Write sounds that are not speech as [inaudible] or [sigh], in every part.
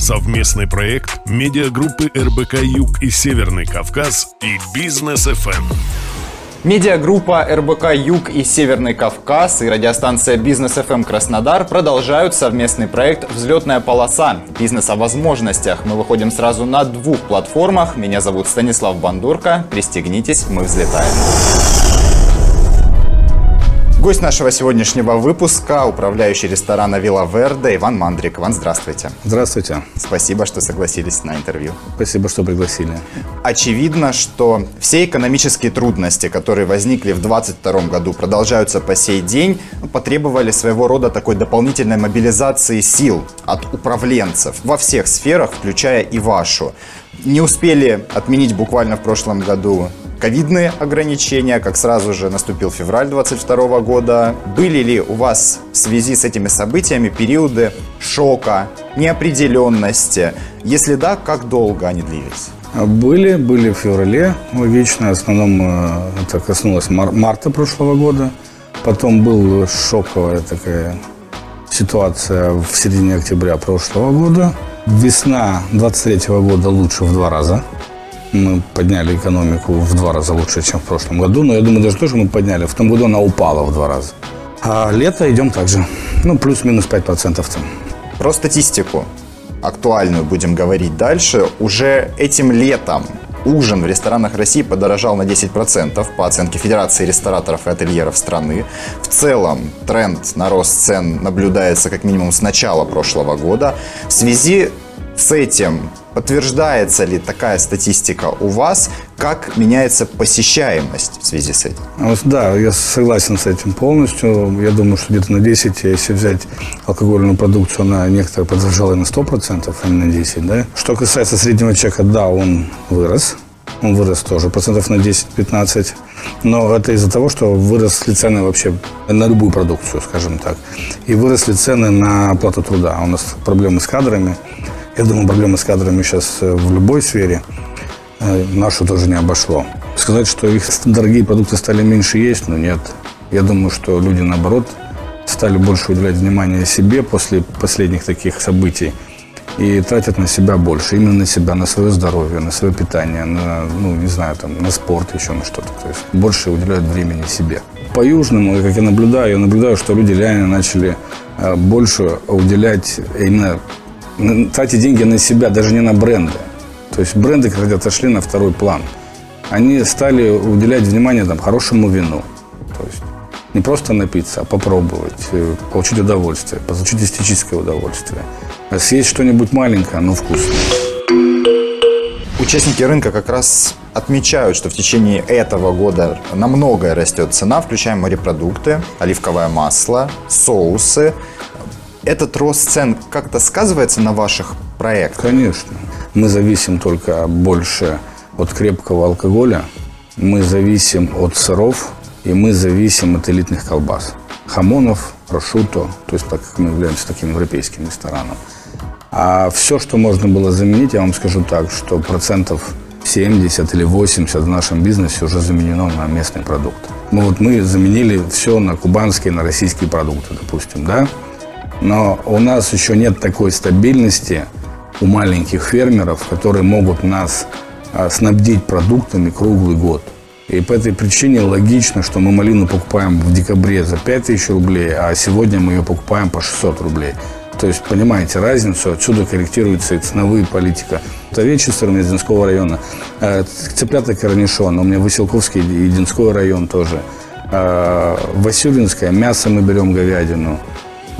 Совместный проект медиагруппы РБК Юг и Северный Кавказ и Business FM. Медиагруппа РБК Юг и Северный Кавказ и радиостанция Business FM Краснодар продолжают совместный проект «Взлетная полоса. Бизнес о возможностях». Мы выходим сразу на двух платформах. Меня зовут Станислав Бандурка. Пристегнитесь, мы взлетаем. Гость нашего сегодняшнего выпуска – управляющий ресторана «Villa Verde» Иван Мандрик. Иван, здравствуйте. Здравствуйте. Спасибо, что согласились на интервью. Спасибо, что пригласили. Очевидно, что все экономические трудности, которые возникли в 2022 году, продолжаются по сей день, потребовали своего рода такой дополнительной мобилизации сил от управленцев во всех сферах, включая и вашу. Не успели отменить буквально в прошлом году ковидные ограничения, как сразу же наступил февраль 2022 года. Были ли у вас в связи с этими событиями периоды шока, неопределенности? Если да, как долго они длились? Были, были в феврале, логично. В основном э, это коснулось мар- марта прошлого года. Потом был шоковая такая ситуация в середине октября прошлого года. Весна 23 года лучше в два раза мы подняли экономику в два раза лучше, чем в прошлом году. Но я думаю, даже тоже мы подняли. В том году она упала в два раза. А лето идем также. Ну, плюс-минус 5% там. Про статистику актуальную будем говорить дальше. Уже этим летом ужин в ресторанах России подорожал на 10% по оценке Федерации рестораторов и ательеров страны. В целом тренд на рост цен наблюдается как минимум с начала прошлого года. В связи с этим Подтверждается ли такая статистика у вас? Как меняется посещаемость в связи с этим? Вот, да, я согласен с этим полностью. Я думаю, что где-то на 10, если взять алкогольную продукцию, она некоторая подорожала на 100%, а не на 10. Да? Что касается среднего чека, да, он вырос. Он вырос тоже процентов на 10-15. Но это из-за того, что выросли цены вообще на любую продукцию, скажем так. И выросли цены на оплату труда. У нас проблемы с кадрами. Я думаю, проблемы с кадрами сейчас э, в любой сфере. Э, нашу тоже не обошло. Сказать, что их дорогие продукты стали меньше есть, но нет. Я думаю, что люди, наоборот, стали больше уделять внимание себе после последних таких событий и тратят на себя больше, именно на себя, на свое здоровье, на свое питание, на, ну, не знаю, там, на спорт, еще на что-то. То есть больше уделяют времени себе. По южному, как я наблюдаю, я наблюдаю, что люди реально начали э, больше уделять именно тратить деньги на себя, даже не на бренды. То есть бренды, когда отошли на второй план, они стали уделять внимание там, хорошему вину. То есть не просто напиться, а попробовать, э, получить удовольствие, получить эстетическое удовольствие. Съесть что-нибудь маленькое, но вкусное. Участники рынка как раз отмечают, что в течение этого года на многое растет цена, включая морепродукты, оливковое масло, соусы – этот рост цен как-то сказывается на ваших проектах? Конечно. Мы зависим только больше от крепкого алкоголя, мы зависим от сыров, и мы зависим от элитных колбас. Хамонов, прошуто, то есть так как мы являемся таким европейским рестораном. А все, что можно было заменить, я вам скажу так, что процентов 70 или 80 в нашем бизнесе уже заменено на местный продукт. Ну вот мы заменили все на кубанские, на российские продукты, допустим, да? Но у нас еще нет такой стабильности у маленьких фермеров, которые могут нас а, снабдить продуктами круглый год. И по этой причине логично, что мы малину покупаем в декабре за 5000 рублей, а сегодня мы ее покупаем по 600 рублей. То есть, понимаете разницу, отсюда корректируется и ценовая политика. Это сторона из Динского района, э, цыплята корнишон, у меня Василковский и Динской район тоже. Э, Васюринское, мясо мы берем говядину.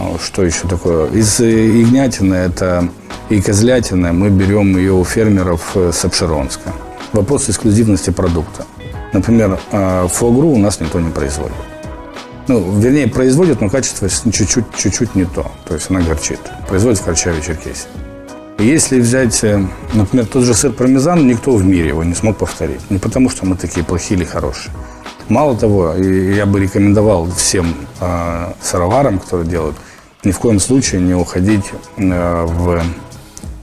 Ну, что еще такое? Из ягнятины это и козлятины мы берем ее у фермеров э, с Обширонска. Вопрос эксклюзивности продукта. Например, э, фуагру у нас никто не производит. Ну, вернее, производят, но качество чуть-чуть, чуть-чуть не то. То есть она горчит. Производит в Корчаве, Черкесии. Если взять, э, например, тот же сыр пармезан, никто в мире его не смог повторить. Не потому, что мы такие плохие или хорошие. Мало того, я бы рекомендовал всем э, сыроварам, которые делают, ни в коем случае не уходить э, в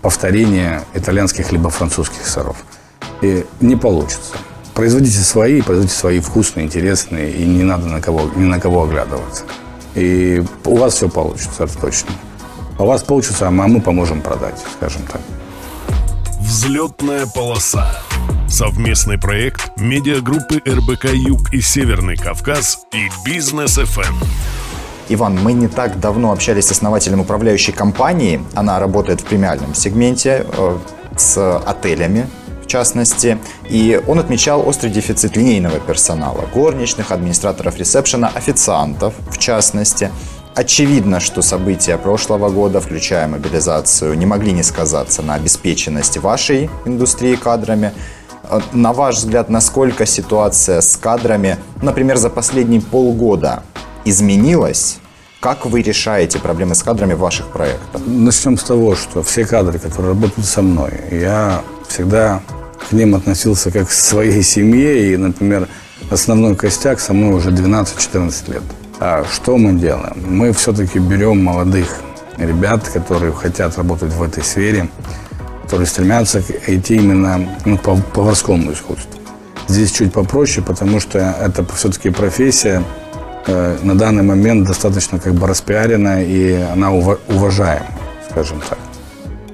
повторение итальянских либо французских сыров. И не получится. Производите свои, производите свои вкусные, интересные, и не надо на кого, ни на кого оглядываться. И у вас все получится, это точно. А у вас получится, а мы поможем продать, скажем так. Взлетная полоса. Совместный проект медиагруппы РБК Юг и Северный Кавказ и Бизнес ФМ. Иван, мы не так давно общались с основателем управляющей компании. Она работает в премиальном сегменте э, с отелями, в частности. И он отмечал острый дефицит линейного персонала. Горничных, администраторов ресепшена, официантов, в частности. Очевидно, что события прошлого года, включая мобилизацию, не могли не сказаться на обеспеченности вашей индустрии кадрами. Э, на ваш взгляд, насколько ситуация с кадрами, например, за последние полгода изменилась? Как вы решаете проблемы с кадрами в ваших проектах? Начнем с того, что все кадры, которые работают со мной, я всегда к ним относился как к своей семье. И, например, основной костяк со мной уже 12-14 лет. А что мы делаем? Мы все-таки берем молодых ребят, которые хотят работать в этой сфере, которые стремятся идти именно ну, по поварскому искусству. Здесь чуть попроще, потому что это все-таки профессия э, на данный момент достаточно как бы распиарена и она уважаема, скажем так.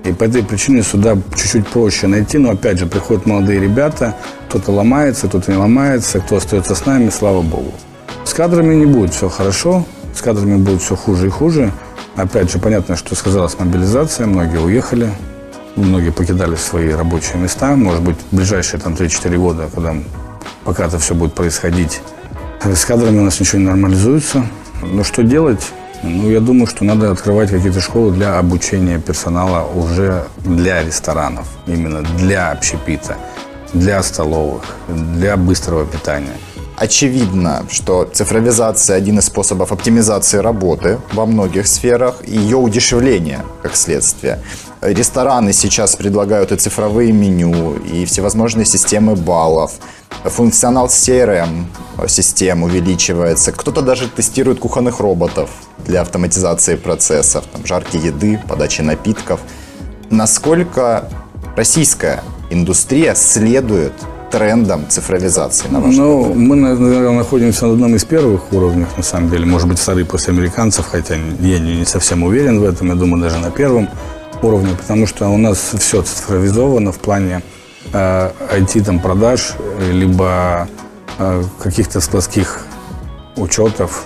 И по этой причине сюда чуть-чуть проще найти, но опять же приходят молодые ребята, кто-то ломается, кто-то не ломается, кто остается с нами, слава богу. С кадрами не будет все хорошо, с кадрами будет все хуже и хуже. Опять же, понятно, что сказалась мобилизация, многие уехали, многие покидали свои рабочие места. Может быть, в ближайшие там 3-4 года, когда пока это все будет происходить, с кадрами у нас ничего не нормализуется. Но что делать? Ну, я думаю, что надо открывать какие-то школы для обучения персонала уже для ресторанов, именно для общепита, для столовых, для быстрого питания. Очевидно, что цифровизация – один из способов оптимизации работы во многих сферах и ее удешевления, как следствие. Рестораны сейчас предлагают и цифровые меню, и всевозможные системы баллов. Функционал CRM-систем увеличивается. Кто-то даже тестирует кухонных роботов для автоматизации процессов, там, жарки еды, подачи напитков. Насколько российская индустрия следует трендом цифровизации, на ваш Ну, взгляд? мы, наверное, находимся на одном из первых уровней, на самом деле. Может быть, вторые после американцев, хотя я не совсем уверен в этом. Я думаю, даже на первом уровне, потому что у нас все цифровизовано в плане э, IT там, продаж, либо э, каких-то складских учетов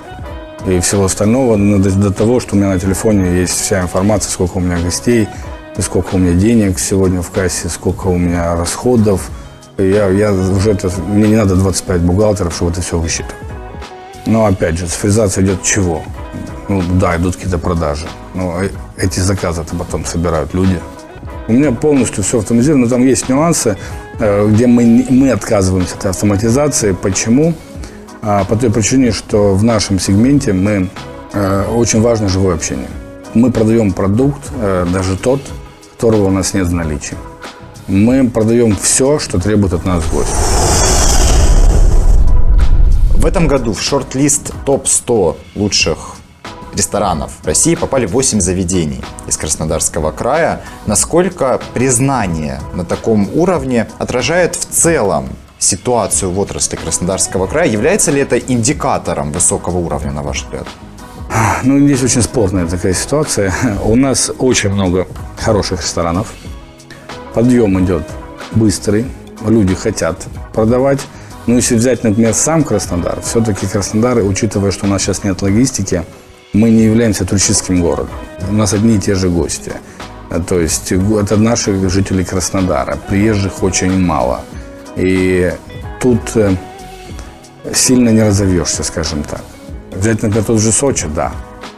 и всего остального, до, до того, что у меня на телефоне есть вся информация, сколько у меня гостей, сколько у меня денег сегодня в кассе, сколько у меня расходов, я, я уже это, мне не надо 25 бухгалтеров, чтобы это все высчитать. Но опять же, цифровизация идет чего? Ну да, идут какие-то продажи. Но э, эти заказы -то потом собирают люди. У меня полностью все автоматизировано, но там есть нюансы, э, где мы, мы отказываемся от автоматизации. Почему? А, по той причине, что в нашем сегменте мы э, очень важно живое общение. Мы продаем продукт, даже тот, которого у нас нет в наличии мы продаем все, что требует от нас гость. В этом году в шорт-лист топ-100 лучших ресторанов в России попали 8 заведений из Краснодарского края. Насколько признание на таком уровне отражает в целом ситуацию в отрасли Краснодарского края? Является ли это индикатором высокого уровня, на ваш взгляд? Ну, здесь очень спорная такая ситуация. У нас очень много хороших ресторанов, подъем идет быстрый, люди хотят продавать. Но если взять, например, сам Краснодар, все-таки Краснодар, учитывая, что у нас сейчас нет логистики, мы не являемся туристическим городом. У нас одни и те же гости. То есть это наши жители Краснодара. Приезжих очень мало. И тут э, сильно не разовьешься, скажем так. Взять, например, тот же Сочи, да.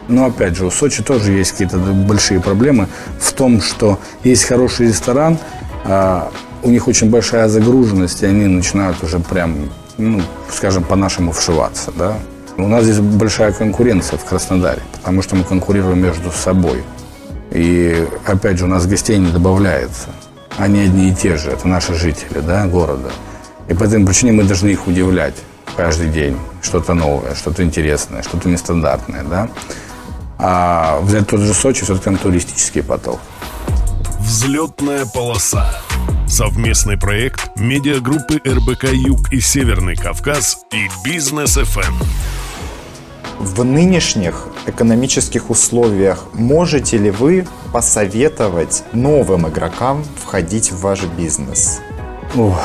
Но опять же, у Сочи тоже есть какие-то большие проблемы в том, что есть хороший ресторан, а у них очень большая загруженность, и они начинают уже прям, ну, скажем, по-нашему вшиваться, да. У нас здесь большая конкуренция в Краснодаре, потому что мы конкурируем между собой. И опять же, у нас гостей не добавляется. Они одни и те же, это наши жители да, города. И по этой причине мы должны их удивлять каждый день. Что-то новое, что-то интересное, что-то нестандартное. Да? А взять тот же Сочи, все-таки там туристический поток. Взлетная полоса. Совместный проект медиагруппы РБК Юг и Северный Кавказ и Бизнес ФМ. В нынешних экономических условиях можете ли вы посоветовать новым игрокам входить в ваш бизнес? Ох,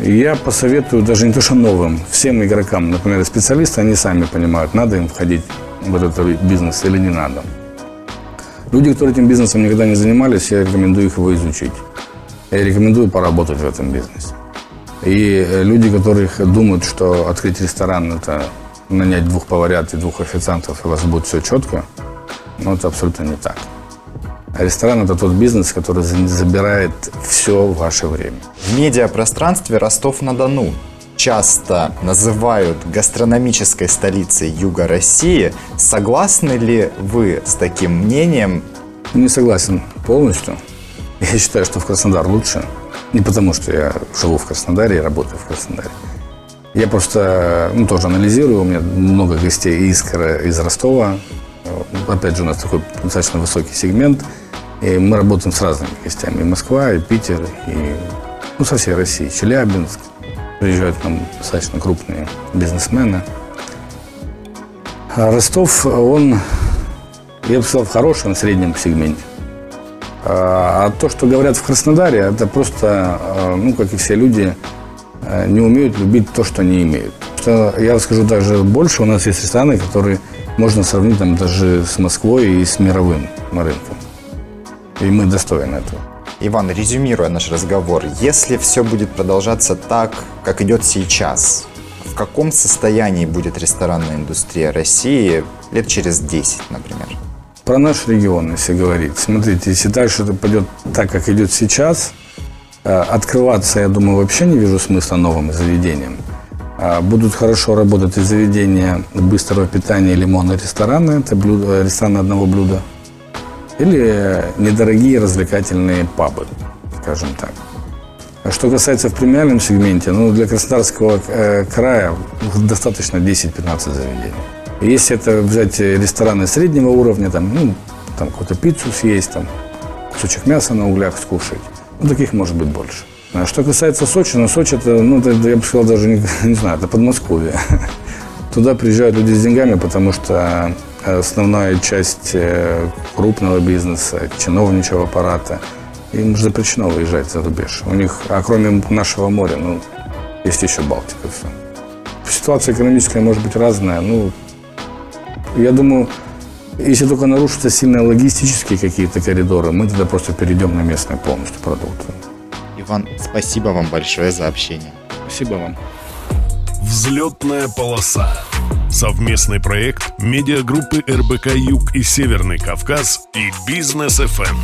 я посоветую даже не то, что новым, всем игрокам, например, специалисты, они сами понимают, надо им входить в этот бизнес или не надо. Люди, которые этим бизнесом никогда не занимались, я рекомендую их его изучить. Я рекомендую поработать в этом бизнесе. И э, люди, которые думают, что открыть ресторан – это нанять двух поварят и двух официантов, и у вас будет все четко, ну, это абсолютно не так. А ресторан – это тот бизнес, который забирает все ваше время. В медиапространстве Ростов-на-Дону часто называют гастрономической столицей Юга России. Согласны ли вы с таким мнением? Не согласен полностью. Я считаю, что в Краснодар лучше. Не потому, что я живу в Краснодаре и работаю в Краснодаре. Я просто ну, тоже анализирую. У меня много гостей из, из Ростова. Опять же, у нас такой достаточно высокий сегмент. И мы работаем с разными гостями. И Москва, и Питер, и ну, со всей России. Челябинск. Приезжают к нам достаточно крупные бизнесмены. А Ростов, он, я бы сказал, в хорошем среднем сегменте. А, а то, что говорят в Краснодаре, это просто, а, ну, как и все люди, а, не умеют любить то, что не имеют. Что, я скажу даже больше, у нас есть рестораны, которые можно сравнить там, даже с Москвой и с мировым рынком. И мы достойны этого. Иван, резюмируя наш разговор, если все будет продолжаться так, как идет сейчас, в каком состоянии будет ресторанная индустрия России лет через 10, например? Про наш регион, если говорить. Смотрите, если дальше это пойдет так, как идет сейчас, э, открываться, я думаю, вообще не вижу смысла новым заведениям. А будут хорошо работать и заведения быстрого питания или монорестораны, это блюдо, рестораны одного блюда, или недорогие развлекательные пабы, скажем так. А что касается в премиальном сегменте, ну, для Краснодарского э, края достаточно 10-15 заведений. Если это взять рестораны среднего уровня, там, ну, там какую-то пиццу съесть, там, кусочек мяса на углях скушать, ну, таких может быть больше. А что касается Сочи, ну, Сочи это, ну, это, я бы сказал, даже не, [laughs] не знаю, это Подмосковье. [laughs] Туда приезжают люди с деньгами, потому что основная часть э, крупного бизнеса, чиновничего аппарата, им же запрещено выезжать за рубеж. У них, а кроме нашего моря, ну, есть еще Балтика. Все. Ситуация экономическая может быть разная. Ну, я думаю, если только нарушатся сильно логистические какие-то коридоры, мы тогда просто перейдем на местные полностью продукты. Иван, спасибо вам большое за общение. Спасибо вам. Взлетная полоса. Совместный проект медиагруппы РБК Юг и Северный Кавказ и Бизнес ФМ.